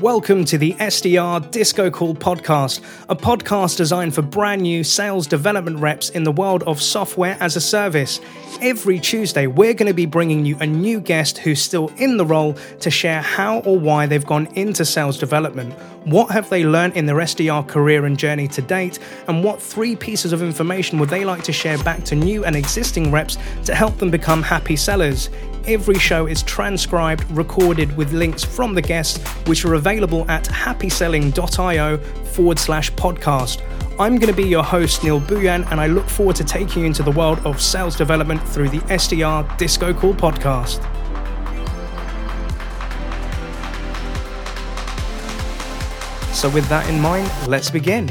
Welcome to the SDR Disco Call podcast, a podcast designed for brand new sales development reps in the world of software as a service. Every Tuesday, we're going to be bringing you a new guest who's still in the role to share how or why they've gone into sales development. What have they learned in their SDR career and journey to date? And what three pieces of information would they like to share back to new and existing reps to help them become happy sellers? Every show is transcribed, recorded with links from the guests, which are available at happyselling.io forward slash podcast. I'm going to be your host, Neil Bhuiyan, and I look forward to taking you into the world of sales development through the SDR Disco Call podcast. So, with that in mind, let's begin.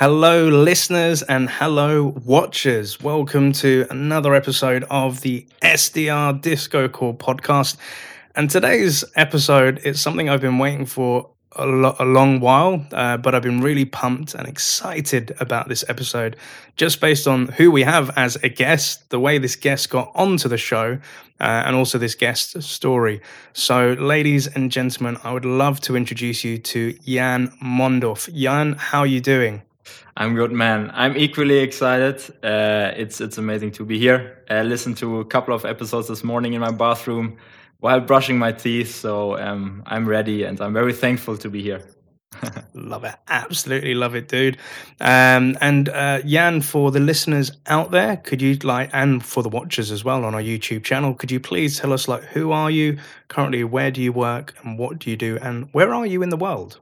Hello, listeners, and hello, watchers. Welcome to another episode of the SDR Disco Call podcast. And today's episode is something I've been waiting for a, lo- a long while, uh, but I've been really pumped and excited about this episode just based on who we have as a guest, the way this guest got onto the show, uh, and also this guest story. So, ladies and gentlemen, I would love to introduce you to Jan Mundorf. Jan, how are you doing? I'm good, man. I'm equally excited. Uh, it's it's amazing to be here. I listened to a couple of episodes this morning in my bathroom while brushing my teeth, so um, I'm ready and I'm very thankful to be here. love it, absolutely love it, dude. Um, and uh, Jan, for the listeners out there, could you like, and for the watchers as well on our YouTube channel, could you please tell us like who are you currently, where do you work, and what do you do, and where are you in the world?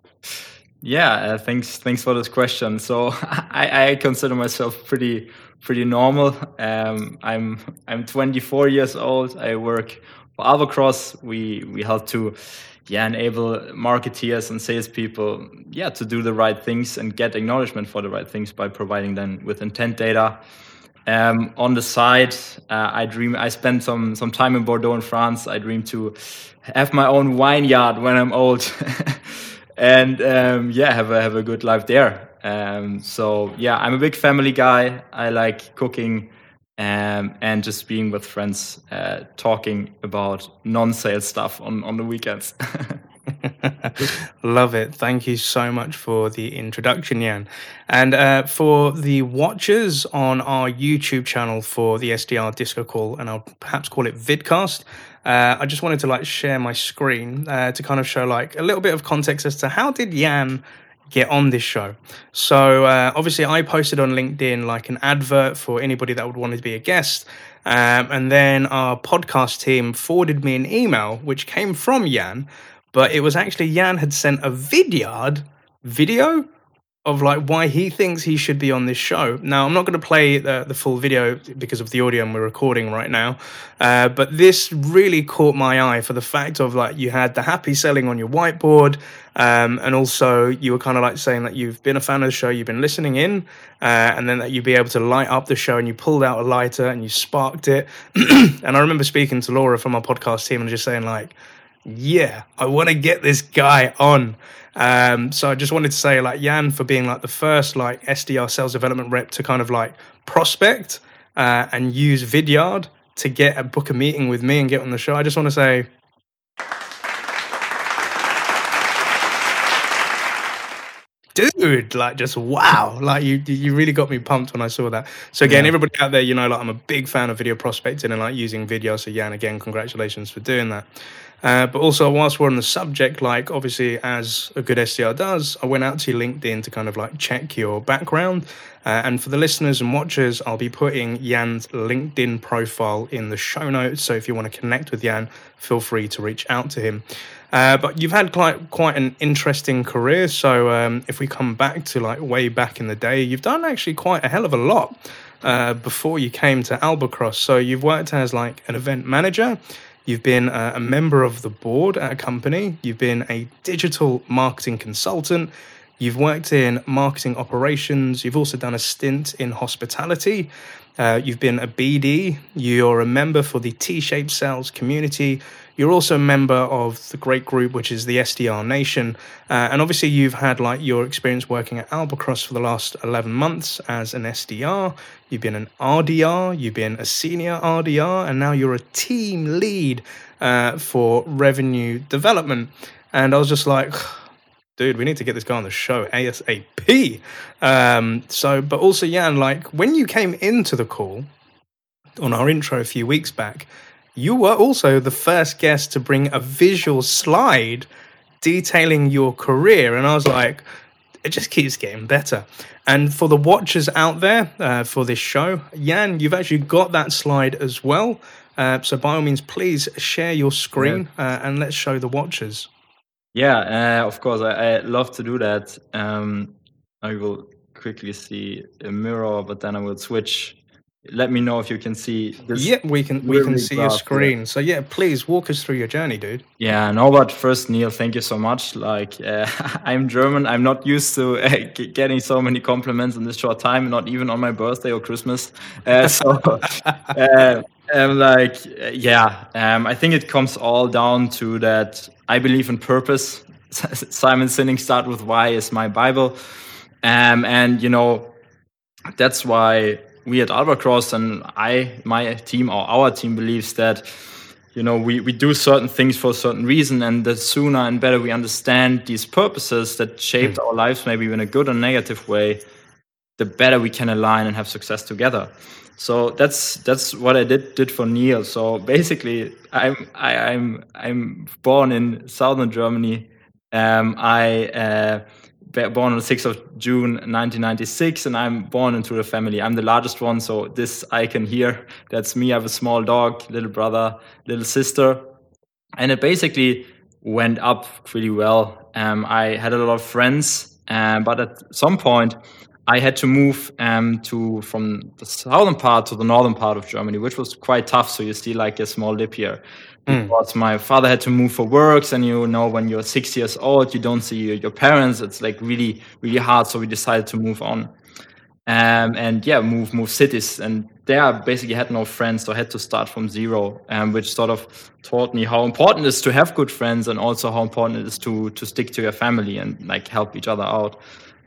Yeah, uh, thanks. Thanks for this question. So I, I consider myself pretty pretty normal. Um, I'm I'm 24 years old. I work for Albacross. We we help to yeah enable marketeers and salespeople yeah to do the right things and get acknowledgement for the right things by providing them with intent data. Um, on the side, uh, I dream. I spent some some time in Bordeaux in France. I dream to have my own vineyard when I'm old. and um, yeah, have a have a good life there. Um, so yeah, I'm a big family guy. I like cooking um, and just being with friends, uh, talking about non-sales stuff on on the weekends. Love it. Thank you so much for the introduction, Jan. And uh, for the watchers on our YouTube channel for the SDR Disco Call, and I'll perhaps call it Vidcast, uh, I just wanted to like share my screen uh, to kind of show like a little bit of context as to how did Jan get on this show. So uh, obviously, I posted on LinkedIn like an advert for anybody that would want to be a guest. Um, and then our podcast team forwarded me an email which came from Jan, but it was actually Jan had sent a vidyard video of like why he thinks he should be on this show. Now, I'm not going to play the, the full video because of the audio and we're recording right now, uh, but this really caught my eye for the fact of like you had the happy selling on your whiteboard, um, and also you were kind of like saying that you've been a fan of the show, you've been listening in, uh, and then that you'd be able to light up the show, and you pulled out a lighter and you sparked it. and I remember speaking to Laura from our podcast team and just saying like, yeah, I want to get this guy on. Um, so I just wanted to say like Jan for being like the first like SDR sales development rep to kind of like prospect uh, and use Vidyard to get a book a meeting with me and get on the show. I just want to say dude, like just wow, like you you really got me pumped when I saw that. So again, yeah. everybody out there, you know, like I'm a big fan of video prospecting and like using video. So Jan, again, congratulations for doing that. Uh, but also, whilst we're on the subject, like obviously, as a good SDR does, I went out to LinkedIn to kind of like check your background. Uh, and for the listeners and watchers, I'll be putting Jan's LinkedIn profile in the show notes. So if you want to connect with Jan, feel free to reach out to him. Uh, but you've had quite quite an interesting career. So um, if we come back to like way back in the day, you've done actually quite a hell of a lot uh, before you came to Albacross. So you've worked as like an event manager. You've been a, member of the board at a company. You've been a digital marketing consultant. You've worked in marketing operations. You've also done a stint in hospitality. Uh, you've been a BD. You're a member for the T shaped sales community. You're also a member of the great group, which is the SDR Nation. Uh, and obviously, you've had like your experience working at Albacross for the last 11 months as an SDR. You've been an RDR, you've been a senior RDR, and now you're a team lead uh, for revenue development. And I was just like, dude, we need to get this guy on the show ASAP. Um, so, but also, Jan, like when you came into the call on our intro a few weeks back, you were also the first guest to bring a visual slide detailing your career. And I was like, it just keeps getting better. And for the watchers out there uh, for this show, Jan, you've actually got that slide as well. Uh, so by all means, please share your screen uh, and let's show the watchers. Yeah, uh, of course, I, I, love to do that. Um, I will quickly see a mirror, but then I will switch. Let me know if you can see. This yeah, we can we can see your screen. Here. So yeah, please walk us through your journey, dude. Yeah, no, but first, Neil, thank you so much. Like, uh, I'm German. I'm not used to uh, getting so many compliments in this short time, not even on my birthday or Christmas. Uh, so. Uh, um, like, yeah, um, I think it comes all down to that I believe in purpose. Simon Sinek start with why is my Bible. Um, and, you know, that's why we at Albacross and I, my team or our team believes that, you know, we, we do certain things for a certain reason. And the sooner and better we understand these purposes that shaped mm. our lives, maybe in a good or negative way, the better we can align and have success together. So that's that's what I did did for Neil. So basically, I'm I, am i I'm born in southern Germany. Um, I uh, born on the 6th of June 1996, and I'm born into a family. I'm the largest one, so this icon here, that's me. I have a small dog, little brother, little sister, and it basically went up pretty well. Um, I had a lot of friends, um, but at some point, I had to move um, to from the southern part to the northern part of Germany, which was quite tough. So you see like a small dip here. Mm. Because my father had to move for works, and you know when you're six years old, you don't see your parents. It's like really, really hard. So we decided to move on, um, and yeah, move move cities. And there, I basically had no friends, so I had to start from zero, um, which sort of taught me how important it is to have good friends, and also how important it is to to stick to your family and like help each other out.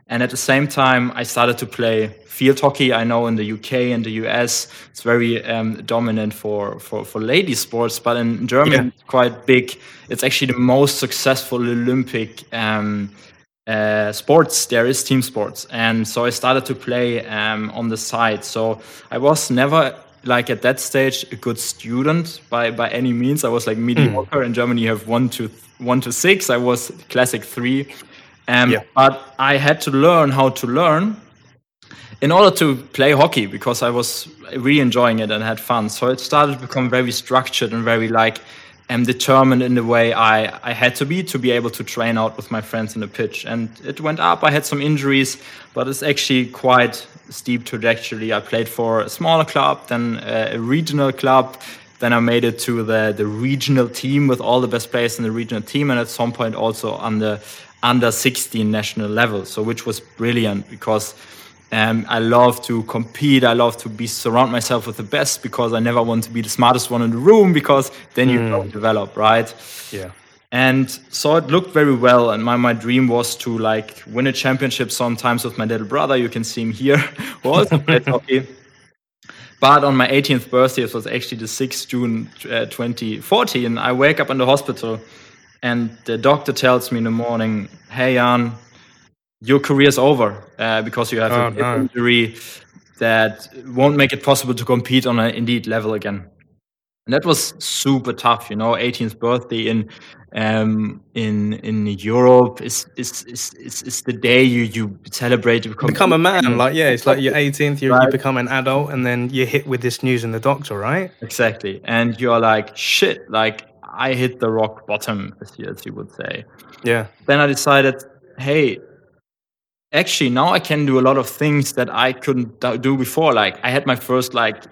And at the same time, I started to play field hockey. I know in the UK and the US, it's very um, dominant for, for, for lady sports, but in Germany, yeah. it's quite big. It's actually the most successful Olympic um, uh, sports there is team sports. And so I started to play um, on the side. So I was never like at that stage a good student by by any means. I was like mediocre. Mm. In Germany, you have one to one to six. I was classic three. Um, yeah. But I had to learn how to learn in order to play hockey because I was really enjoying it and had fun. So it started to become very structured and very like um, determined in the way I, I had to be to be able to train out with my friends in the pitch. And it went up. I had some injuries, but it's actually quite steep trajectory. I played for a smaller club, then a regional club. Then I made it to the, the regional team with all the best players in the regional team, and at some point also on the under 16 national level. So which was brilliant because um, I love to compete. I love to be surround myself with the best because I never want to be the smartest one in the room because then you mm. don't develop, right? Yeah. And so it looked very well. And my, my dream was to like win a championship sometimes with my little brother. You can see him here, who also played hockey. But on my 18th birthday, it was actually the 6th June uh, 2014, I wake up in the hospital and the doctor tells me in the morning, "Hey, Jan, your career's over uh, because you have oh, a no. injury that won't make it possible to compete on an elite level again." And that was super tough, you know. 18th birthday in um, in in Europe is is, is is the day you you celebrate become, become a man. Like yeah, it's like your 18th, you right. you become an adult, and then you're hit with this news in the doctor, right? Exactly, and you're like shit. Like I hit the rock bottom, as you, as you would say. Yeah. Then I decided, hey, actually now I can do a lot of things that I couldn't do before. Like I had my first like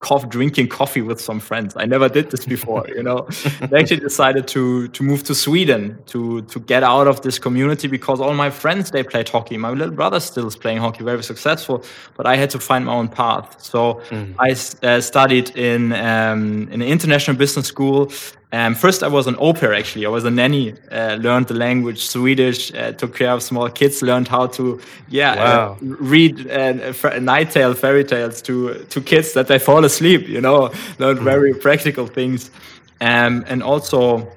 coffee, drinking coffee with some friends. I never did this before, you know. I actually decided to to move to Sweden to to get out of this community because all my friends they played hockey. My little brother still is playing hockey, very successful. But I had to find my own path. So mm. I uh, studied in um, in an international business school Um, first, I was an au pair actually. I was a nanny, uh, learned the language Swedish, uh, took care of small kids, learned how to, yeah, uh, read uh, night tale fairy tales to to kids that they fall asleep. You know, learned mm. very practical things, um, and also,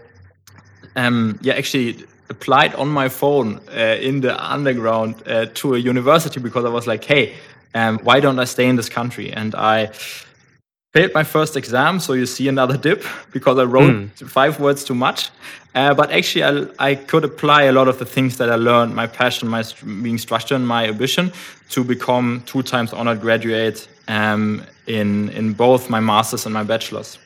um, yeah, actually applied on my phone uh, in the underground uh, to a university because I was like, hey, um, why don't I stay in this country? And I failed my first exam, so you see another dip because I wrote mm. five words too much. Uh, but actually, I, I, could apply a lot of the things that I learned, my passion, my being structured, and my ambition, to become two times honored graduate um, in in both my masters and my bachelors.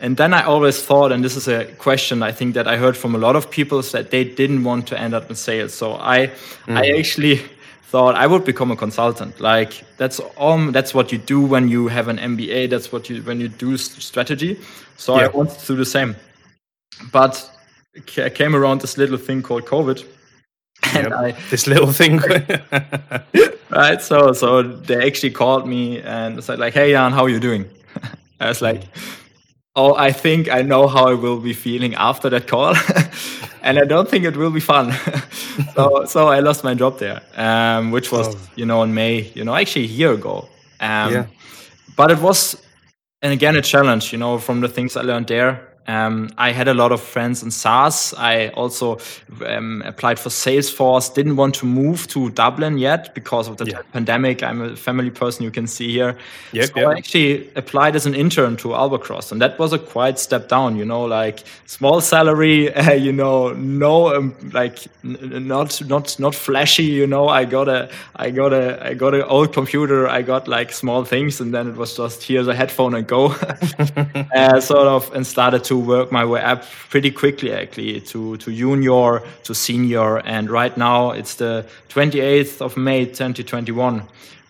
And then I always thought, and this is a question I think that I heard from a lot of people, is that they didn't want to end up in sales. So I, mm. I actually thought I would become a consultant. Like that's um, that's what you do when you have an MBA. That's what you when you do strategy. So yeah. I wanted to do the same, but I came around this little thing called COVID. And yep. I, this little thing, right? So, so they actually called me and said like, "Hey, Jan, how are you doing?" I was like, oh, I think I know how I will be feeling after that call. and I don't think it will be fun. so, so I lost my job there, um, which was, oh. you know, in May, you know, actually a year ago. Um, yeah. But it was, and again, a challenge, you know, from the things I learned there. Um, I had a lot of friends in SaaS. I also um, applied for Salesforce. Didn't want to move to Dublin yet because of the yeah. pandemic. I'm a family person, you can see here. Yep, so yep. I actually applied as an intern to Albacross, and that was a quite step down. You know, like small salary. Uh, you know, no, um, like not not not flashy. You know, I got a I got a I got an old computer. I got like small things, and then it was just here's a headphone and go. uh, sort of, and started to work my way up pretty quickly, actually, to, to junior, to senior. And right now it's the 28th of May 2021,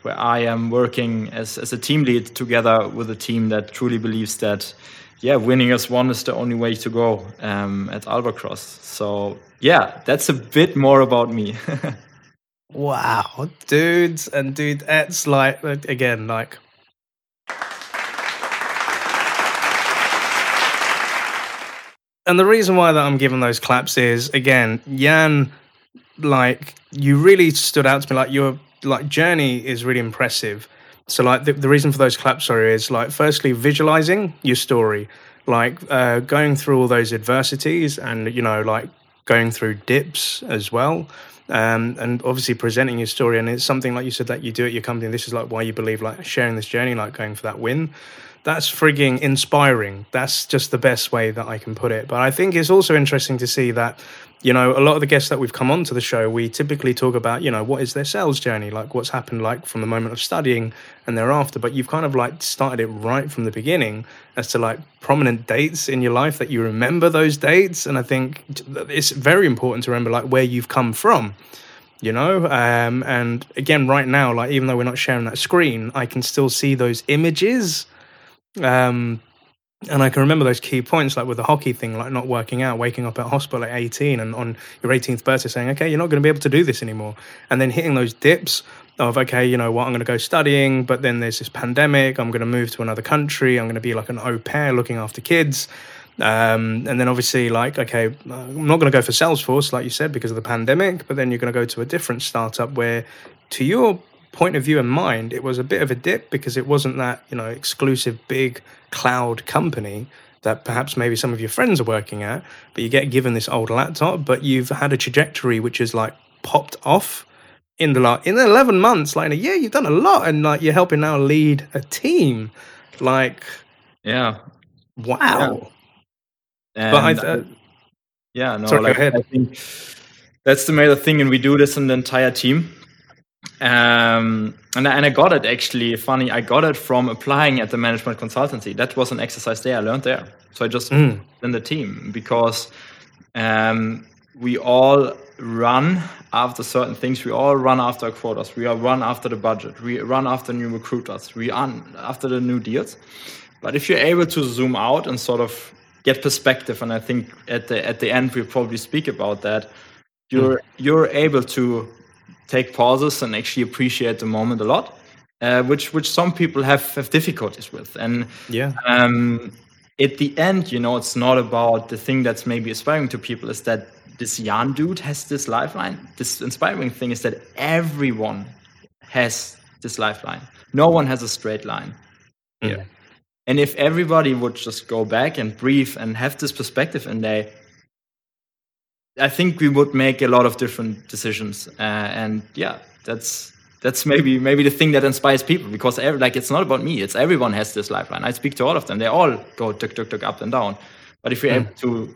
where I am working as, as a team lead together with a team that truly believes that, yeah, winning as one is the only way to go um, at Albacross. So, yeah, that's a bit more about me. wow, dudes and dude, it's like, again, like, and the reason why that I'm giving those claps is again, Jan, like you really stood out to me. Like your like journey is really impressive. So like the, the reason for those claps, sorry, is like firstly visualizing your story, like uh, going through all those adversities, and you know like going through dips as well. Um, and obviously presenting your story and it's something like you said that you do at your company this is like why you believe like sharing this journey like going for that win that's frigging inspiring. That's just the best way that I can put it. But I think it's also interesting to see that, you know, a lot of the guests that we've come onto the show, we typically talk about, you know, what is their sales journey, like what's happened like from the moment of studying and thereafter. But you've kind of like started it right from the beginning as to like prominent dates in your life that you remember those dates. And I think it's very important to remember like where you've come from you know um, and again right now like even though we're not sharing that screen i can still see those images um, and I can remember those key points, like with the hockey thing, like not working out, waking up at hospital at 18 and on your 18th birthday saying, okay, you're not going to be able to do this anymore. And then hitting those dips of, okay, you know what, I'm going to go studying, but then there's this pandemic, I'm going to move to another country, I'm going to be like an au pair looking after kids. Um, and then obviously, like, okay, I'm not going to go for Salesforce, like you said, because of the pandemic, but then you're going to go to a different startup where, to your point of view in mind, it was a bit of a dip because it wasn't that you know exclusive big cloud company that perhaps maybe some of your friends are working at. But you get given this old laptop, but you've had a trajectory which is like popped off in the like in 11 months like in a year you've done a lot and like you're helping now lead a team like yeah wow yeah. but I, uh, yeah no sorry, like, I think that's the major thing and we do this in the entire team um, and, and I got it actually funny. I got it from applying at the management consultancy. That was an exercise there I learned there. So I just mm. in the team because um, we all run after certain things. We all run after quotas. We all run after the budget. We run after new recruiters. We run after the new deals. But if you're able to zoom out and sort of get perspective, and I think at the at the end we'll probably speak about that, you're mm. you're able to take pauses and actually appreciate the moment a lot, uh, which which some people have, have difficulties with. And yeah, um, at the end, you know, it's not about the thing that's maybe inspiring to people. Is that this Jan dude has this lifeline? This inspiring thing is that everyone has this lifeline. No one has a straight line. Yeah. And if everybody would just go back and breathe and have this perspective and they I think we would make a lot of different decisions. Uh, and yeah, that's that's maybe maybe the thing that inspires people because every, like it's not about me. It's everyone has this lifeline. I speak to all of them. They all go tuk tuk tuk up and down. But if you're mm. able to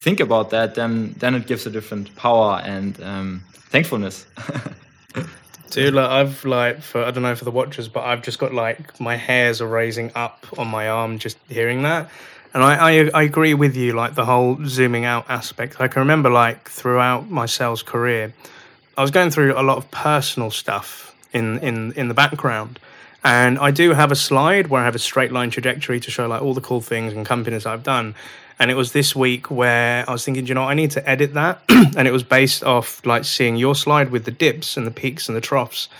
think about that, then then it gives a different power and um, thankfulness. Dude, like I've like for I don't know for the watchers, but I've just got like my hairs are raising up on my arm just hearing that. And I, I, I agree with you, like the whole zooming out aspect. I can remember like throughout my sales career, I was going through a lot of personal stuff in in in the background. And I do have a slide where I have a straight line trajectory to show like all the cool things and companies I've done. And it was this week where I was thinking, you know, I need to edit that. and it was based off like seeing your slide with the dips and the peaks and the troughs.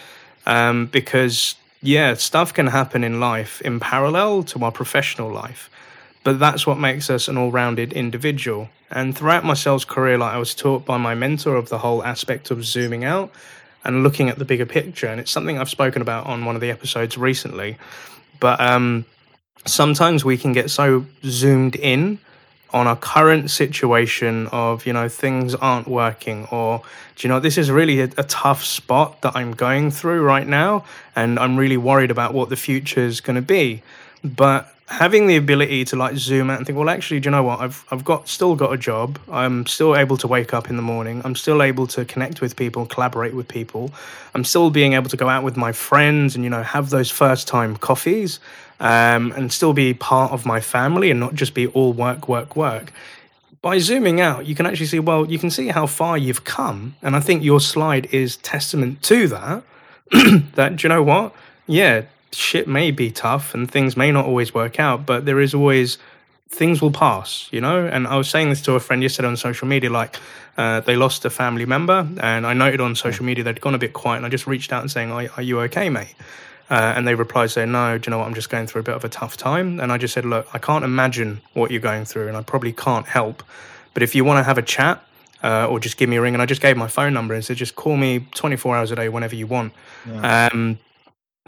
Um, because, yeah, stuff can happen in life in parallel to our professional life. But that's what makes us an all rounded individual. And throughout my sales career, like I was taught by my mentor of the whole aspect of zooming out and looking at the bigger picture. And it's something I've spoken about on one of the episodes recently. But um, sometimes we can get so zoomed in on our current situation of you know things aren't working or do you know this is really a, a, tough spot that i'm going through right now and i'm really worried about what the future is going to be but having the ability to like zoom out and think, well, actually, do you know what? I've I've got still got a job. I'm still able to wake up in the morning. I'm still able to connect with people, collaborate with people. I'm still being able to go out with my friends and you know have those first time coffees, um, and still be part of my family and not just be all work, work, work. By zooming out, you can actually see, well, you can see how far you've come. And I think your slide is testament to that. that, do you know what? Yeah, shit may be tough and things may not always work out, but there is always things will pass, you know. And I was saying this to a friend yesterday on social media, like uh, they lost a family member, and I noted on social media they'd gone a bit quiet, and I just reached out and saying, "Are, are you okay, mate?" Uh, and they replied saying, "No, do you know what? I'm just going through a bit of a tough time." And I just said, "Look, I can't imagine what you're going through, and I probably can't help. But if you want to have a chat." Uh, or just give me a ring, and I just gave my phone number and said, "Just call me 24 hours a day, whenever you want." Yeah. Um,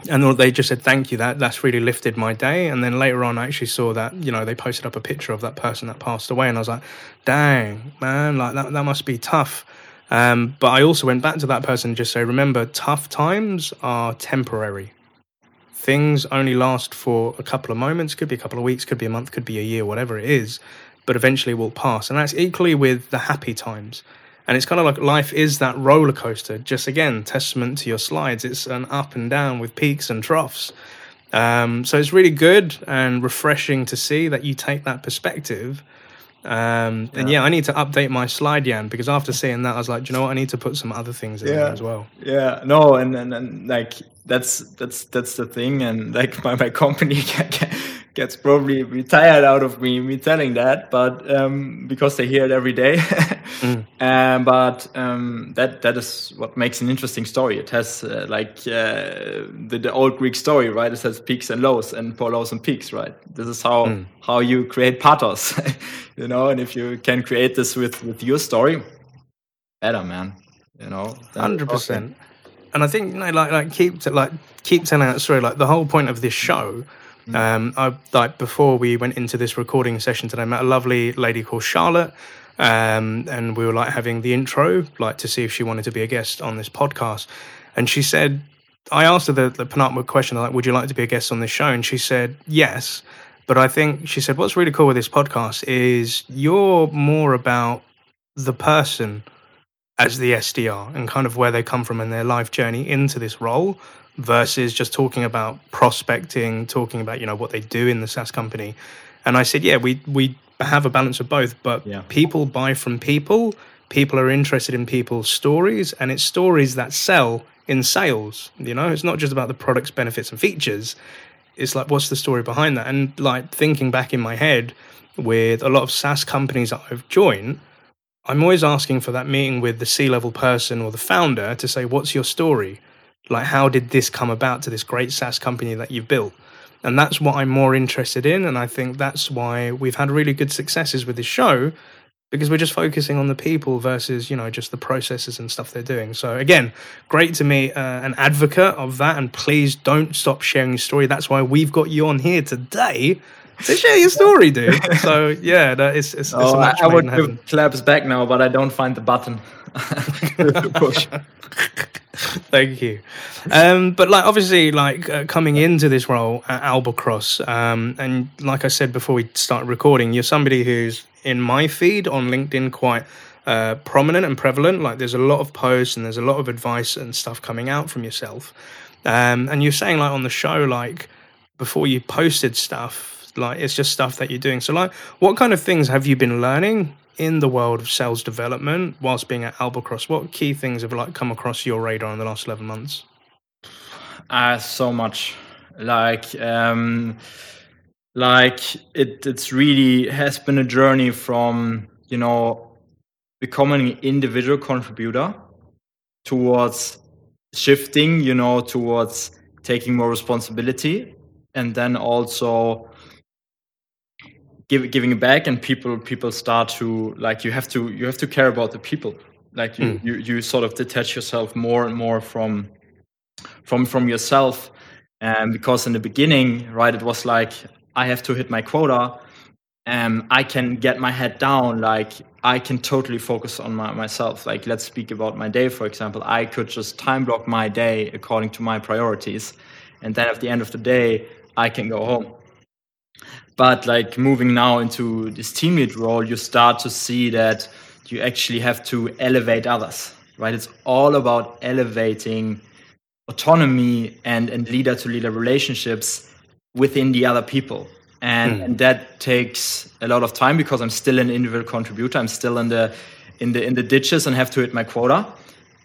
and they just said thank you that that's really lifted my day. And then later on i actually saw that you know they posted up a picture of that person that passed away and i was like dang man like that, that must be tough. Um, but i also went back to that person and just say remember tough times are temporary. Things only last for a couple of moments could be a couple of weeks could be a month could be a year whatever it is but eventually will pass. And that's equally with the happy times and it's kind of like life is that roller coaster. Just again, testament to your slides. It's an up and down with peaks and troughs. Um, so it's really good and refreshing to see that you take that perspective. Um, and yeah. yeah, I need to update my slide, Jan, because after seeing that, I was like, you know what? I need to put some other things in yeah. there as well. Yeah, no, and, and and like that's that's that's the thing, and like my my company gets probably retired out of me me telling that, but um, because they hear it every day. mm. um, but um, that that is what makes an interesting story. It has uh, like uh, the, the old Greek story, right? It has peaks and lows and lows and peaks, right? This is how mm. how you create pathos, you know. And if you can create this with with your story, better, man. You know, hundred percent. And I think you know, like like keep to, like keep telling that story. Like the whole point of this show Mm. Um, I like before we went into this recording session today, I met a lovely lady called Charlotte. Um, and we were like having the intro, like to see if she wanted to be a guest on this podcast. And she said, I asked her the, the penultimate question, like, would you like to be a guest on this show? And she said, yes. But I think she said, what's really cool with this podcast is you're more about the person as the SDR and kind of where they come from in their life journey into this role versus just talking about prospecting, talking about you know what they do in the SaaS company. And I said, yeah, we we have a balance of both, but yeah. people buy from people. People are interested in people's stories, and it's stories that sell in sales. You know, it's not just about the product's benefits and features. It's like what's the story behind that? And like thinking back in my head with a lot of SaaS companies that I've joined, I'm always asking for that meeting with the C level person or the founder to say, what's your story? Like, how did this come about to this great SaaS company that you've built? And that's what I'm more interested in. And I think that's why we've had really good successes with this show because we're just focusing on the people versus, you know, just the processes and stuff they're doing. So, again, great to meet uh, an advocate of that. And please don't stop sharing your story. That's why we've got you on here today to share your story, dude. So, yeah, that is, it's, it's oh, I would give claps back now, but I don't find the button. push. Thank you. Um, but like obviously, like uh, coming into this role at Albacross, um, and like I said before we started recording, you're somebody who's in my feed on LinkedIn quite uh, prominent and prevalent. Like there's a lot of posts and there's a lot of advice and stuff coming out from yourself. Um, and you're saying like on the show, like before you posted stuff, like it's just stuff that you're doing. So like, what kind of things have you been learning in the world of sales development whilst being at Albacross? What key things have like come across your radar in the last 11 months? Uh, so much. Like, um, like it, it's really has been a journey from, you know, becoming an individual contributor towards shifting, you know, towards taking more responsibility and then also give, giving back and people people start to like you have to you have to care about the people. Like you, mm. you you sort of detach yourself more and more from from from yourself. And because in the beginning right it was like i have to hit my quota and i can get my head down. Like i can totally focus on my, myself. Like let's speak about my day for example. I could just time block my day according to my priorities and then at the end of the day i can go home but like moving now into this team lead role, you start to see that you actually have to elevate others, right? It's all about elevating autonomy and, and leader to leader relationships within the other people. And, mm. and that takes a lot of time because I'm still an individual contributor. I'm still in the in the in the ditches and have to hit my quota.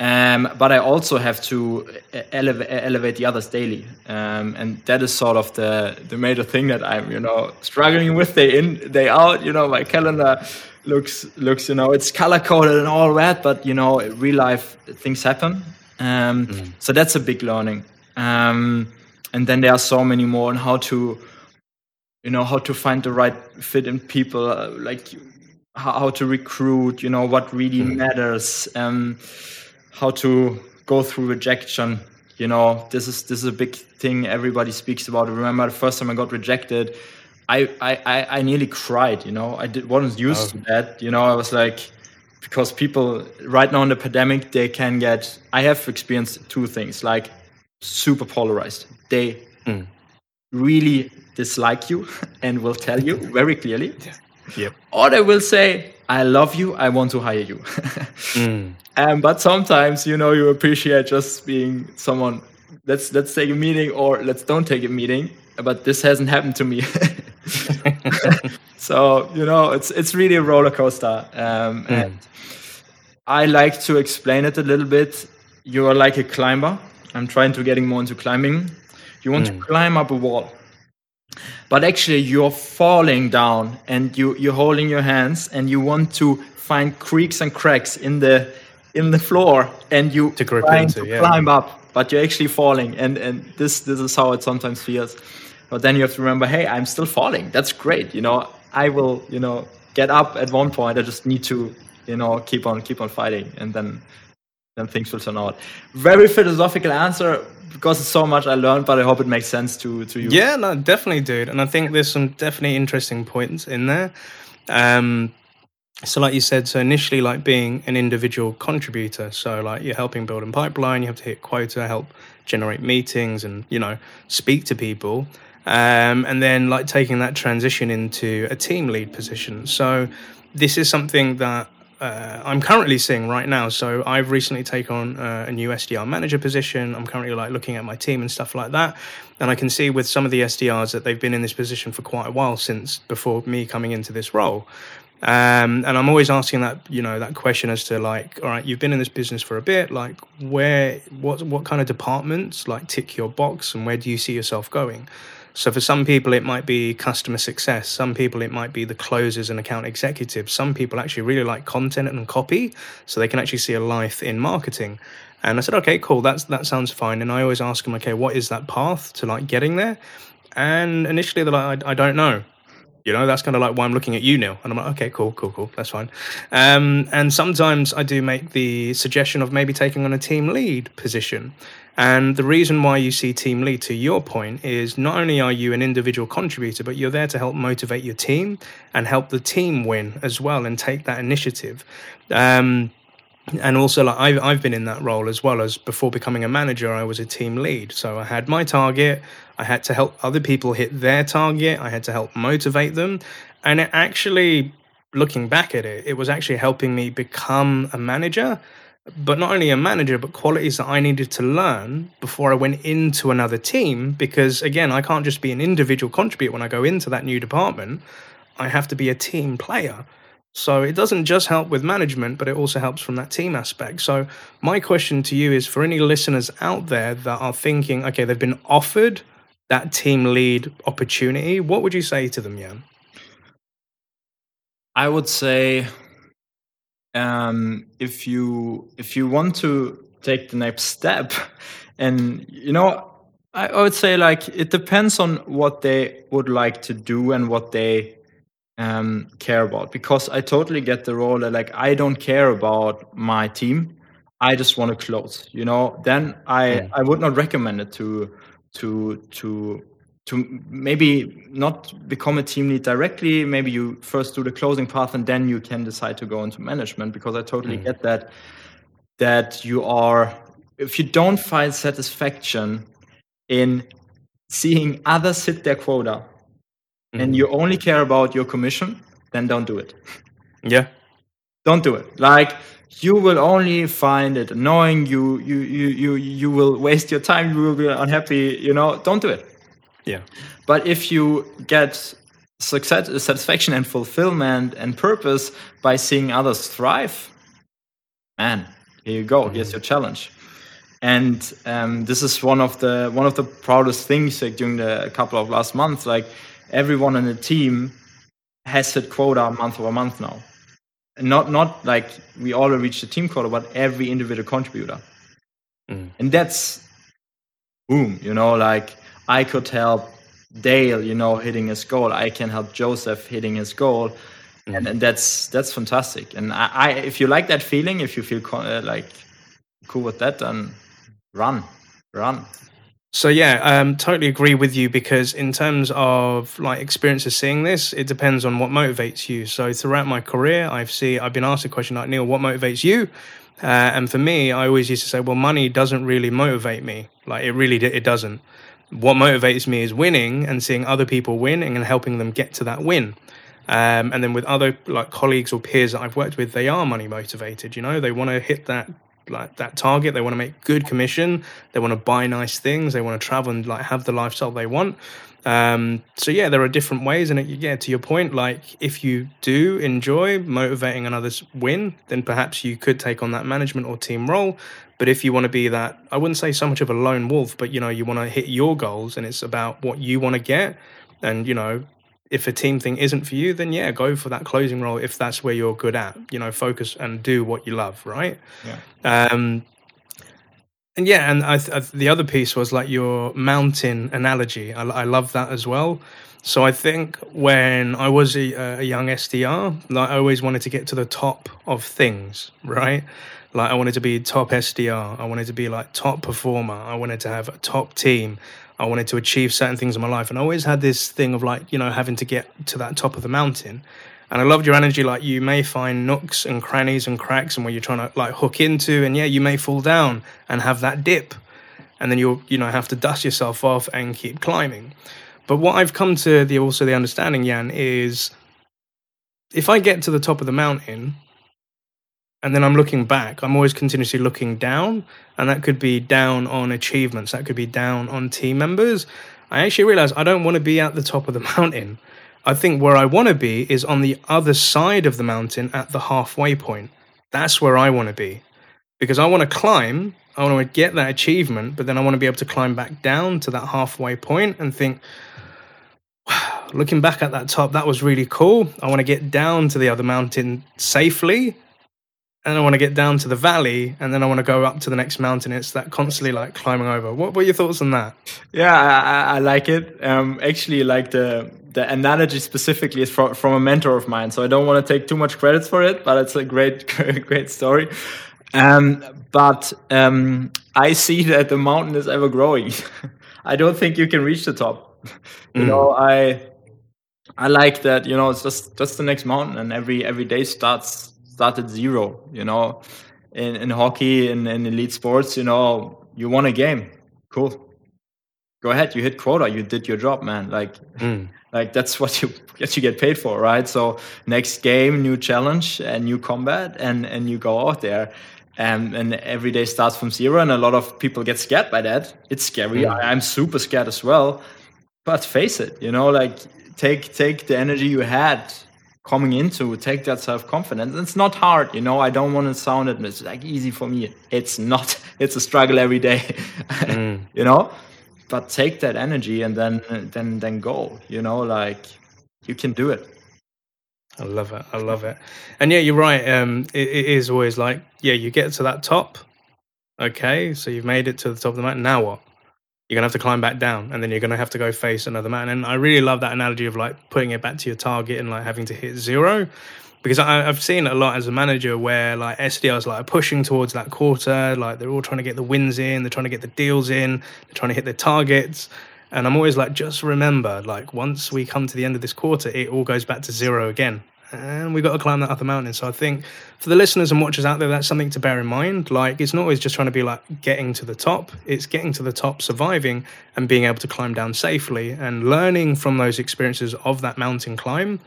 Um, but I also have to elevate, elevate the others daily, um, and that is sort of the the major thing that I'm, you know, struggling with day in day out. You know, my calendar looks looks, you know, it's color coded and all that, but you know, real life things happen. Um, mm. So that's a big learning. Um, and then there are so many more on how to, you know, how to find the right fit in people, uh, like how, how, to recruit. You know, what really mm. matters. How to go through rejection. You know, this is this is a big thing everybody speaks about. I remember the first time I got rejected, I I, I nearly cried. You know, I did, wasn't used oh. to that. You know, I was like, because people right now in the pandemic they can get. I have experienced two things like super polarized. They mm. really dislike you and will tell you very clearly. Yeah. Yep. Or they will say, I love you, I want to hire you. mm. Um, but sometimes, you know, you appreciate just being someone, let's let's take a meeting or let's don't take a meeting. But this hasn't happened to me. so, you know, it's it's really a roller coaster. Um, mm. And I like to explain it a little bit. You are like a climber. I'm trying to getting more into climbing. You want mm. to climb up a wall but actually you're falling down and you you're holding your hands and you want to find creaks and cracks in the in the floor and you to grip into, to yeah. climb up but you're actually falling and and this this is how it sometimes feels but then you have to remember hey i'm still falling that's great you know i will you know get up at one point i just need to you know keep on keep on fighting and then then things will turn out very philosophical answer because it's so much I learned, but I hope it makes sense to to you. Yeah, no, definitely, dude. And I think there's some definitely interesting points in there. Um, so, like you said, so initially, like being an individual contributor, so like you're helping build a pipeline, you have to hit quota, help generate meetings, and you know speak to people. Um, and then like taking that transition into a team lead position. So this is something that uh, I'm currently seeing right now. So I've recently taken on uh, a new SDR manager position. I'm currently like looking at my team and stuff like that, and I can see with some of the SDRs that they've been in this position for quite a while since before me coming into this role. Um, and I'm always asking that, you know, that question as to like, all right, you've been in this business for a bit, like where, what, what kind of departments like tick your box, and where do you see yourself going? So for some people, it might be customer success. Some people, it might be the closers and account executives. Some people actually really like content and copy, so they can actually see a life in marketing. And I said, okay, cool, that's that sounds fine. And I always ask them, okay, what is that path to like getting there? And initially, they're like, I, I don't know. You know, that's kind of like why I'm looking at you, Neil. And I'm like, okay, cool, cool, cool. That's fine. Um, and sometimes I do make the suggestion of maybe taking on a team lead position. And the reason why you see team lead, to your point, is not only are you an individual contributor, but you're there to help motivate your team and help the team win as well and take that initiative. Um, and also like I've, I've been in that role as well as before becoming a manager i was a team lead. So i had my target i had to help other people hit their target i had to help motivate them. And it actually looking back at it it was actually helping me become a manager. But not only a manager but qualities that i needed to learn before i went into another team. Because again i can't just be an individual contributor when i go into that new department. I have to be a team player so it doesn't just help with management, but it also helps from that team aspect. So my question to you is for any listeners out there that are thinking, okay, they've been offered that team lead opportunity, what would you say to them, Jan? I would say um, if you if you want to take the next step, and you know, I, I would say like it depends on what they would like to do and what they um, care about because I totally get the role that like I don't care about my team. I just want to close. You know, then I mm. I would not recommend it to to to to maybe not become a team lead directly. Maybe you first do the closing path and then you can decide to go into management because I totally mm. get that that you are if you don't find satisfaction in seeing others hit their quota mm-hmm. and you only care about your commission, then don't do it. Yeah. Don't do it. Like you will only find it annoying. You you you you you will waste your time. You will be unhappy. You know, don't do it. Yeah. But if you get success, satisfaction, and fulfillment and purpose by seeing others thrive, man, here you go. Mm-hmm. Here's your challenge. And um, this is one of the one of the proudest things like during the couple of last months. Like everyone on the team has hit quota month over month now. And not not like we all reached the team quota, but every individual contributor. Mm. And that's boom, you know, like I could help Dale, you know, hitting his goal. I can help Joseph hitting his goal. Mm. And, and that's that's fantastic. And I, I, if you like that feeling, if you feel uh, like cool with that, then run, run. So yeah, um, totally agree with you because in terms of like experiences seeing this, it depends on what motivates you. So throughout my career, I've seen I've been asked a question like Neil, what motivates you? Uh, and for me, I always used to say, well, money doesn't really motivate me. Like it really it doesn't. What motivates me is winning and seeing other people win and helping them get to that win. Um, and then with other like colleagues or peers that I've worked with, they are money motivated. You know, they want to hit that like that target. They want to make good commission. They want to buy nice things. They want to travel and like have the lifestyle they want. Um, so yeah, there are different ways, and it, yeah, to your point, like if you do enjoy motivating and others win, then perhaps you could take on that management or team role. But if you want to be that, I wouldn't say so much of a lone wolf, but you know, you want to hit your goals, and it's about what you want to get, and you know, if a team thing isn't for you, then yeah, go for that closing role if that's where you're good at. You know, focus and do what you love, right? Yeah. Um, and yeah, and I, I, the other piece was like your mountain analogy. I, I love that as well. So I think when I was a, a, young SDR, like I always wanted to get to the top of things, right? Like I wanted to be top SDR. I wanted to be like top performer. I wanted to have a top team. I wanted to achieve certain things in my life. And I always had this thing of like, you know, having to get to that top of the mountain. And I loved your energy. Like, you may find nooks and crannies and cracks and where you're trying to like hook into. And yeah, you may fall down and have that dip. And then you'll, you know, have to dust yourself off and keep climbing. But what I've come to the also the understanding, Jan, is if I get to the top of the mountain, and then I'm looking back. I'm always continuously looking down, and that could be down on achievements, that could be down on team members. I actually realize I don't want to be at the top of the mountain. I think where I want to be is on the other side of the mountain at the halfway point. That's where I want to be. Because I want to climb, I want to get that achievement, but then I want to be able to climb back down to that halfway point and think, looking back at that top, that was really cool. I want to get down to the other mountain safely and I want to get down to the valley, and then I want to go up to the next mountain. It's that constantly like climbing over. What were your thoughts on that? Yeah, I, I like it. Um, actually, like the the analogy specifically is from from a mentor of mine, so I don't want to take too much credits for it, but it's a great great story. Um, but um, I see that the mountain is ever growing. I don't think you can reach the top. you mm. know, I I like that. You know, it's just just the next mountain, and every every day starts start at zero. You know, in in hockey in, in elite sports, you know, you won a game, cool. Go ahead, you hit quota, you did your job, man. Like, mm. like that's what you what you get paid for, right? So next game, new challenge, and new combat, and and you go out there. And, and every day starts from zero, and a lot of people get scared by that. It's scary. Mm. I, I'm super scared as well. But face it, you know, like take take the energy you had coming into take that self-confidence. It's not hard you know i don't want to sound it it's like easy for me. It's not it's a struggle every day mm. you know? But take that energy and then then then go you know like you can do it. I love it i love it. And yeah you're right um it, it is always like yeah you get to that top okay so you've made it to the top of the mountain now what you're gonna have to climb back down and then you're gonna have to go face another man. And i really love that analogy of like putting it back to your target and like having to hit zero. Because I, have seen a lot as a manager where like SDRs like are pushing towards that quarter, like they're all trying to get the wins in, they're trying to get the deals in, they're trying to hit their targets. And I'm always like, just remember, like once we come to the end of this quarter, it all goes back to zero again and we've got to climb that other mountain. So I think for the listeners and watchers out there, that's something to bear in mind. Like it's not always just trying to be like getting to the top; it's getting to the top, surviving, and being able to climb down safely, and learning from those experiences of that mountain climb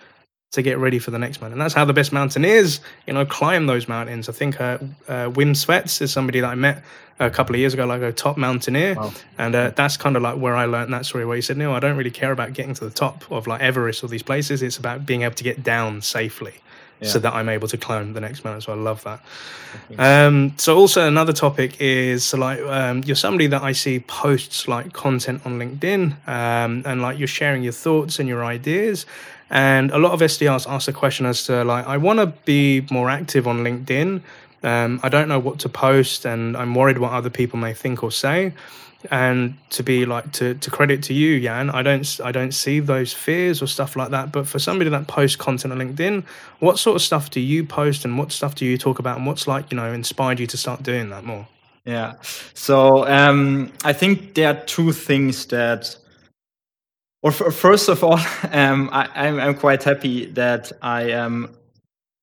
to get ready for the next mountain. And that's how the best mountain is. You know, climb those mountains. I think uh, uh, Wim Svets is somebody that I met a couple of years ago, like a top mountaineer, wow. and uh, that's kind of like where I learned that story. Where he said, "No, I don't really care about getting to the top of like Everest or these places. It's about being able to get down safely." Yeah. So that I'm able to climb the next mountain. So I love that. Um, so also another topic is like um, you're somebody that I see posts like content on LinkedIn, um, and like you're sharing your thoughts and your ideas. And a lot of SDRs ask the question as to like, I want to be more active on LinkedIn. Um, I don't know what to post, and I'm worried what other people may think or say. And to be like to, to credit to you, Jan, I don't I don't see those fears or stuff like that. But for somebody that posts content on LinkedIn, what sort of stuff do you post, and what stuff do you talk about, and what's like you know inspired you to start doing that more? Yeah. So um, I think there are two things that well, first of all, um, I, am I'm, I'm quite happy that I am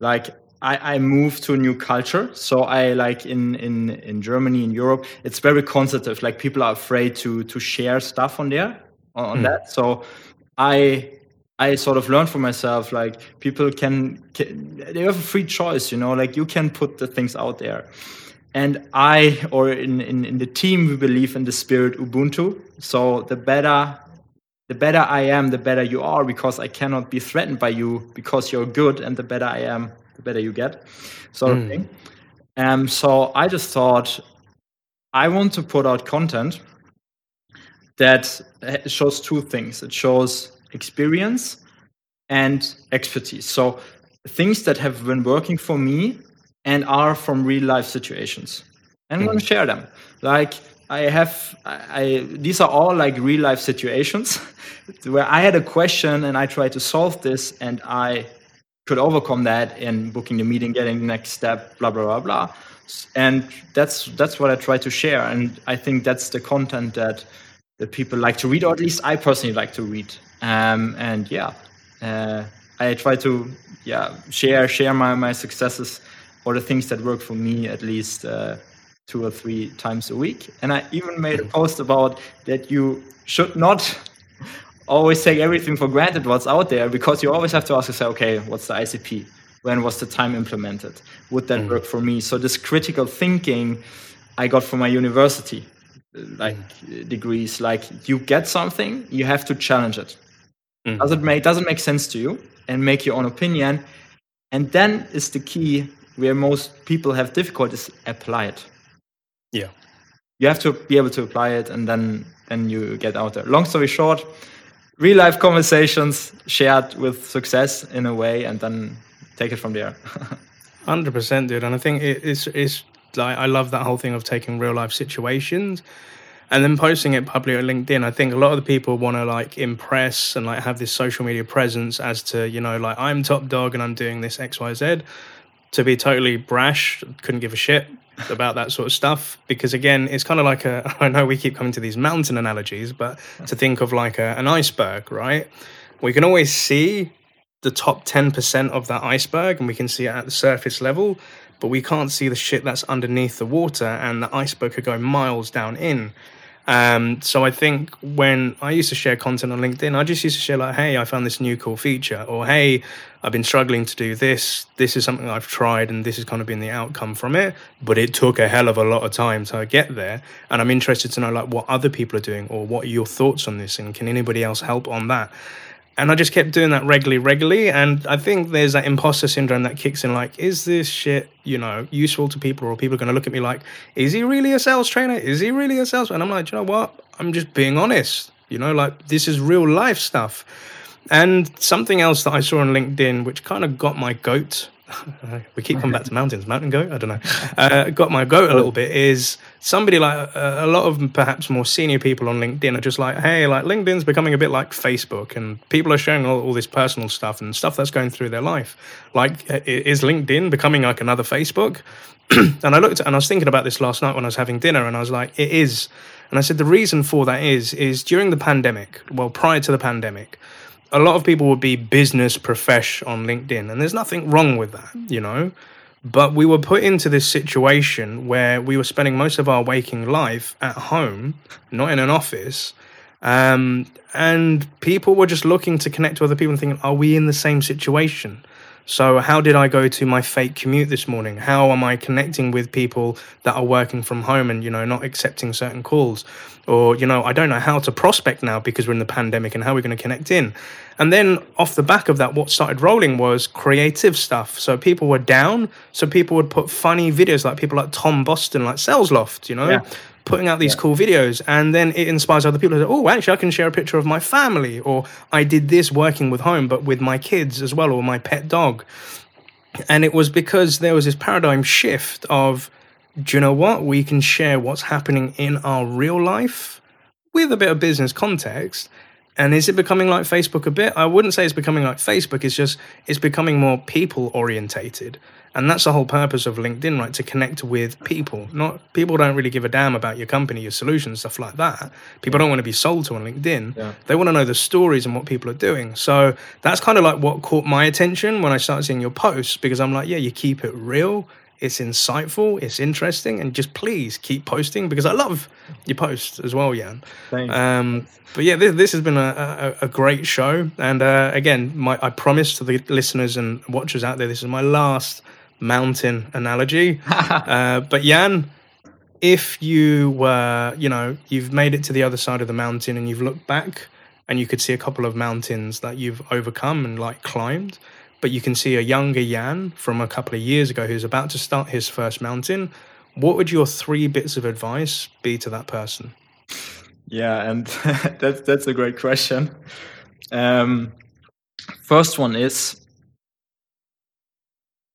like I, I moved to a new culture. So I like in in in Germany in Europe, it's very conservative. Like people are afraid to to share stuff on there on, mm. that. So I I sort of learned for myself like people can, can, they have a free choice, you know, like you can put the things out there. And I or in, in, in the team we believe in the spirit Ubuntu. So the better the better I am, the better you are, because I cannot be threatened by you because you're good, and the better I am, the better you get, sort mm. of hmm. thing. Um, so I just thought I want to put out content that shows two things. It shows experience and expertise. So things that have been working for me and are from real life situations. And I'm going to share them. Like I have, I, these are all like real life situations where I had a question and I tried to solve this and I could overcome that in booking the meeting, getting the next step, blah, blah, blah, blah. And that's, that's what I try to share. And I think that's the content that, that people like to read, or at least I personally like to read. Um, and yeah, uh, I try to, yeah, share, share my, my successes or the things that work for me at least, uh, two or three times a week. And I even made a post about that you should not always take everything for granted what's out there because you always have to ask yourself, okay, what's the ICP? When was the time implemented? Would that mm. work for me? So this critical thinking I got from my university, like mm. degrees, like you get something, you have to challenge it. Mm. Does it make doesn't make sense to you and make your own opinion? And then is the key where most people have difficulties apply it. Yeah. You have to be able to apply it and then then you get out there. Long story short, real life conversations shared with success in a way and then take it from there. Hundred percent, dude. And I think it, it's it's like I love that whole thing of taking real life situations and then posting it publicly on LinkedIn. I think a lot of the people want to like impress and like have this social media presence as to you know like I'm top dog and I'm doing this X Y Z. To be totally brash, couldn't give a shit about that sort of stuff. Because again it's kind of like a i know we keep coming to these mountain analogies but to think of like a, an iceberg right? We can always see the top 10% of that iceberg and we can see it at the surface level but we can't see the shit that's underneath the water and the iceberg could go miles down in um, so I think when I used to share content on LinkedIn, I just used to share like, "Hey, I found this new cool feature," or "Hey, I've been struggling to do this. This is something I've tried, and this has kind of been the outcome from it. But it took a hell of a lot of time to get there, and I'm interested to know like what other people are doing, or what are your thoughts on this, and can anybody else help on that?" And I just kept doing that regularly, regularly. And I think there's that imposter syndrome that kicks in like, is this shit, you know, useful to people? Or people are going to look at me like, is he really a sales trainer? Is he really a sales? And I'm like, you know what? I'm just being honest. You know, like this is real life stuff. And something else that I saw on LinkedIn, which kind of got my goat we keep coming back to mountains. Mountain goat? I don't know. Uh, got my goat a little bit. Is somebody like uh, a lot of perhaps more senior people on LinkedIn are just like, hey, like LinkedIn's becoming a bit like Facebook, and people are sharing all, all this personal stuff and stuff that's going through their life. Like, is LinkedIn becoming like another Facebook? and I looked and I was thinking about this last night when I was having dinner, and I was like, it is. And I said the reason for that is is during the pandemic, well, prior to the pandemic a lot of people would be business profesh on LinkedIn, and there's nothing wrong with that, you know. But we were put into this situation where we were spending most of our waking life at home, not in an office. Um, and people were just looking to connect to other people and thinking, are we in the same situation? So, how did I go to my fake commute this morning? How am I connecting with people that are working from home and, you know, not accepting certain calls? Or, you know, I don't know how to prospect now because we're in the pandemic and how we're going to connect in. And then off the back of that, what started rolling was creative stuff. So people were down. So people would put funny videos like people like Tom Boston, like Sales Loft, you know, yeah. Putting out these yeah. cool videos. And then it inspires other people to say, oh, actually, I can share a picture of my family. Or I did this working with home, but with my kids as well, or my pet dog. And it was because there was this paradigm shift of, do you know what? We can share what's happening in our real life with a bit of business context and is it becoming like Facebook a bit? I wouldn't say it's becoming like Facebook. It's just it's becoming more people orientated. And that's the whole purpose of LinkedIn, right? To connect with people. Not people don't really give a damn about your company, your solutions, stuff like that. People don't want to be sold to on LinkedIn. Yeah. They want to know the stories and what people are doing. So that's kind of like what caught my attention when I started seeing your posts because I'm like, yeah, you keep it real it's insightful, it's interesting, and just please keep posting because I love your posts as well, Jan. Thanks. Um, but yeah, this, this has been a, a, a great show, and uh, again, my I promise to the listeners and watchers out there, this is my last mountain analogy. uh, but Jan, if you were, you know, you've made it to the other side of the mountain and you've looked back and you could see a couple of mountains that you've overcome and like climbed but you can see a younger Jan from a couple of years ago who's about to start his first mountain. What would your three bits of advice be to that person? Yeah, and that's that's a great question. Um, first one is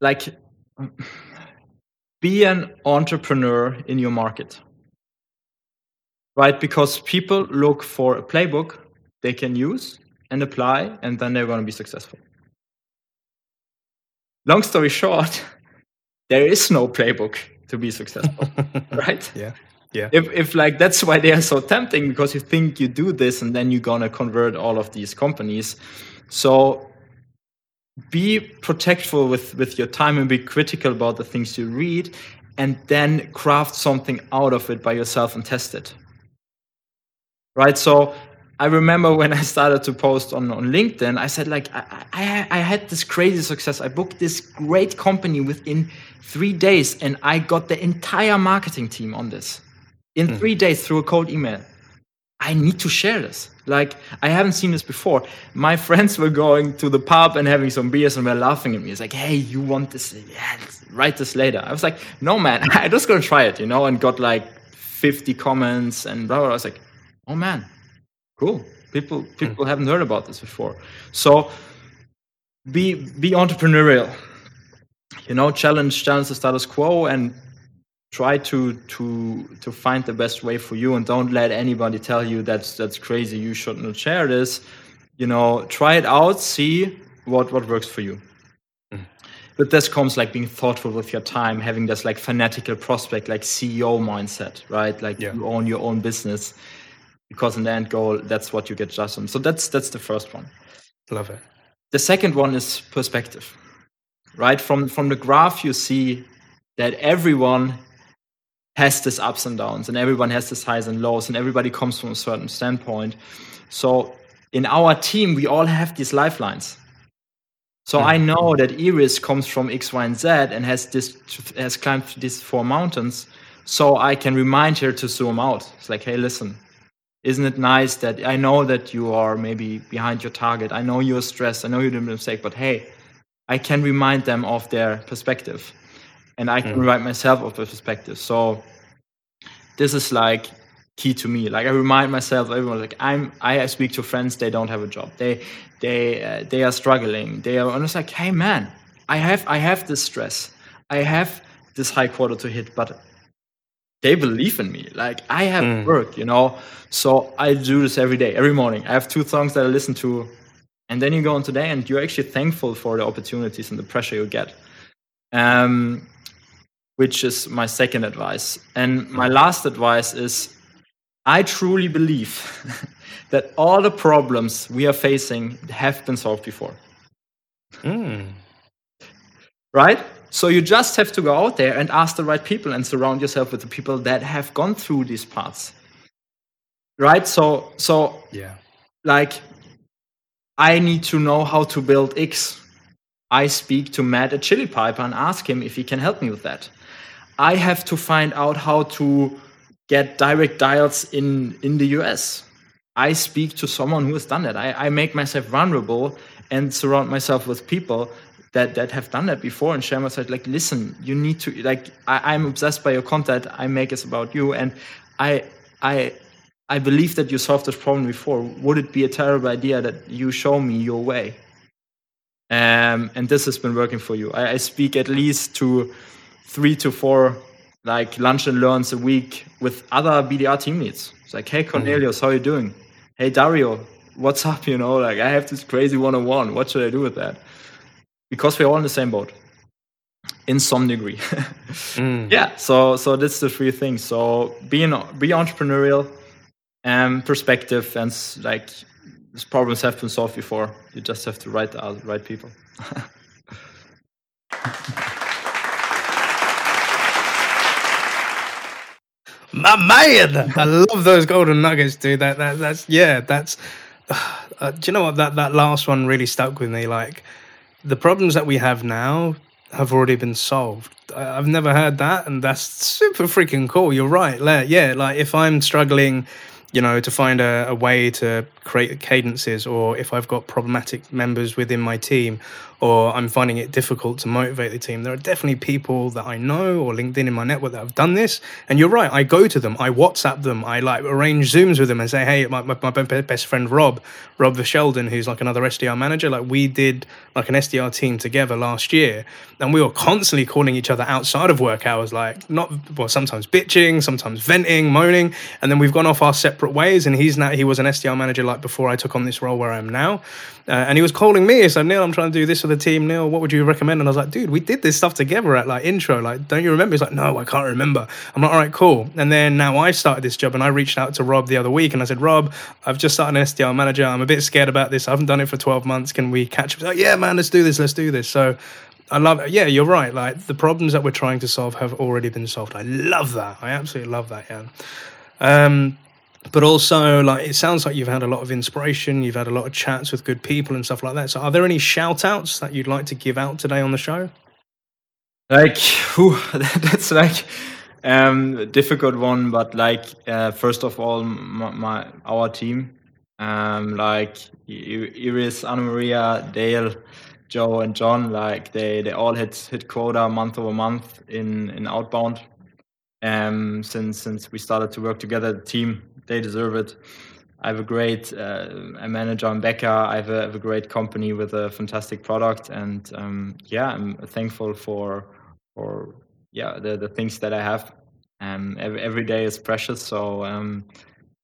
like be an entrepreneur in your market, right? Because people look for a playbook they can use and apply, and then they're going to be successful long story short, there is no playbook to be successful, right? Yeah. Yeah. If, if like that's why they are so tempting because you think you do this and then you're gonna convert all of these companies. So be protectful with with your time and be critical about the things you read and then craft something out of it by yourself and test it right so I remember when I started to post on, on LinkedIn, I said like I, I, I had this crazy success. I booked this great company within three days, and I got the entire marketing team on this in mm. three days through a cold email. I need to share this. Like I haven't seen this before. My friends were going to the pub and having some beers and were laughing at me. It's like, hey, you want this? Yeah, write this later. I was like, no, man, I just gonna try it, you know, and got like 50 comments and blah, blah, blah. I was like, oh man, cool. People people haven't heard about this before. So be be entrepreneurial. You know, challenge challenge the status quo and try to to to find the best way for you and don't let anybody tell you that's that's crazy you shouldn't share this. You know try it out see what what works for you. Mm. but this comes like being thoughtful with your time having this like fanatical prospect like ceo mindset right? Like yeah. you own your own business because in the end goal that's what you get just on. So that's that's the first one. Love it. The second one is perspective right? From from the graph you see that everyone has this ups and downs and everyone has this highs and lows and everybody comes from a certain standpoint. So in our team we all have these lifelines. So hmm. i know that iris comes from x y and z and has this has climbed these four mountains so i can remind her to zoom out. It's like hey listen isn't it nice that i know that you are maybe behind your target i know you're stressed i know you did a mistake but hey i can remind them of their perspective and I can mm. remind myself of the perspective. So this is like key to me. Like I remind myself, everyone, like I'm, I speak to friends, they don't have a job, they, they, uh, they are struggling. They are, and it's like, hey man, I have, I have this stress, I have this high quota to hit, but they believe in me. Like I have mm. work, you know. So I do this every day, every morning. I have two songs that I listen to, and then you go on today, and you're actually thankful for the opportunities and the pressure you get. Um, which is my second advice. And my last advice is I truly believe that all the problems we are facing have been solved before. Mm. Right? So you just have to go out there and ask the right people and surround yourself with the people that have gone through these paths. Right? So so yeah. Like I need to know how to build X. I speak to Matt at Chili Piper and ask him if he can help me with that. I have to find out how to get direct dials in in the US. I speak to someone who has done that. I, I make myself vulnerable and surround myself with people that that have done that before and share said like listen you need to like I, i'm obsessed by your content i make it about you and i i i believe that you solved this problem before would it be a terrible idea that you show me your way um, and this has been working for you I, I speak at least to three to four like lunch and learns a week with other BDR team leads. It's like, hey Cornelius, mm-hmm. how you doing? Hey Dario, what's up? You know, like I have this crazy one-on-one. What should I do with that? Because we're all in the same boat, in some degree. mm. Yeah. So so that's the three things. So being be entrepreneurial, and perspective, and like these problems have been solved before. You just have to write the right people. My man, I love those golden nuggets, dude. That, that that's yeah, that's. Uh, do you know what that that last one really stuck with me? Like the problems that we have now have already been solved. I've never heard that, and that's super freaking cool. You're right, yeah. Like if I'm struggling you know, to find a, a, way to create cadences, or if I've got problematic members within my team, or I'm finding it difficult to motivate the team. There are definitely people that I know or LinkedIn in my network that have done this. And you're right, I go to them, I WhatsApp them, I like arrange Zooms with them and say, hey, my, my, my best friend Rob, Rob the Sheldon, who's like another SDR manager, like we did like an SDR team together last year. And we were constantly calling each other outside of work hours, like not, well, sometimes bitching, sometimes venting, moaning. And then we've gone off our separate ways. And he's now, he was an SDR manager like before I took on this role where I am now. Uh, and he was calling me. Said, Neil, I'm trying to do this the team, Neil, what would you recommend? And I was like, dude, we did this stuff together at like intro. Like, don't you remember? He's like, no, I can't remember. I'm like, all right, cool. And then now I started this job and I reached out to Rob the other week and I said, Rob, I've just started an SDR manager. I'm a bit scared about this. I haven't done it for 12 months. Can we catch up? Like, yeah, man, let's do this. Let's do this. So I love it. Yeah, you're right. Like the problems that we're trying to solve have already been solved. I love that. I absolutely love that. Yeah. Um, but also like it sounds like you've had a lot of inspiration you've had a lot of chats with good people and stuff like that. So are there any shout outs that you'd like to give out today on the show? Like whew, that's like um difficult one but like uh, first of all my, my our team um like iris anna maria dale joe and john like they they all hit hit quota month over month in in outbound um since since we started to work together the team they deserve it. I have a great uh, manager in Becca. I have a, have a, great company with a fantastic product, and um, yeah, I'm thankful for for yeah the, the things that I have. Um, every, every day is precious, so um,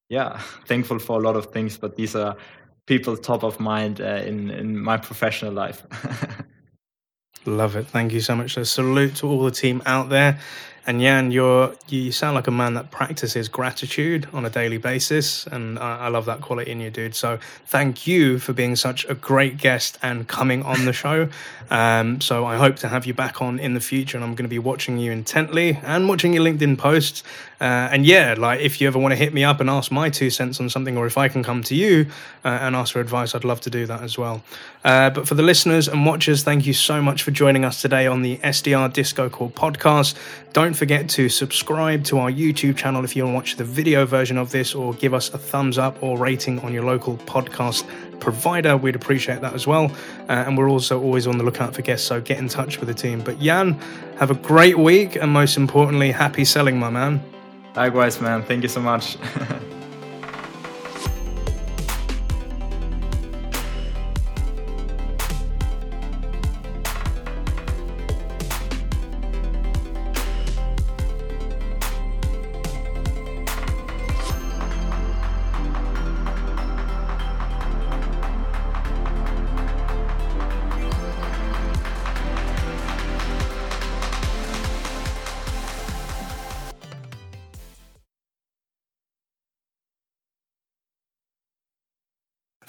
yeah, thankful for a lot of things. But these are people top of mind uh, in in my professional life. Love it. Thank you so much. A salute to all the team out there. And Jan, you're you sound like a man that practices gratitude on a daily basis, and I, I, love that quality in you, dude. So thank you for being such a great guest and coming on the show. Um, so I hope to have you back on in the future, and I'm going to be watching you intently and watching your LinkedIn posts. Uh, and yeah, like if you ever want to hit me up and ask my two cents on something, or if I can come to you uh, and ask for advice, I'd love to do that as well. Uh, but for the listeners and watchers, thank you so much for joining us today on the SDR Disco Call podcast. Don't forget to subscribe to our YouTube channel if you want to watch the video version of this, or give us a thumbs up or rating on your local podcast provider. We'd appreciate that as well. Uh, and we're also always on the lookout for guests, so get in touch with the team. But Jan, have a great week, and most importantly, happy selling, my man. Likewise, man. Thank you so much.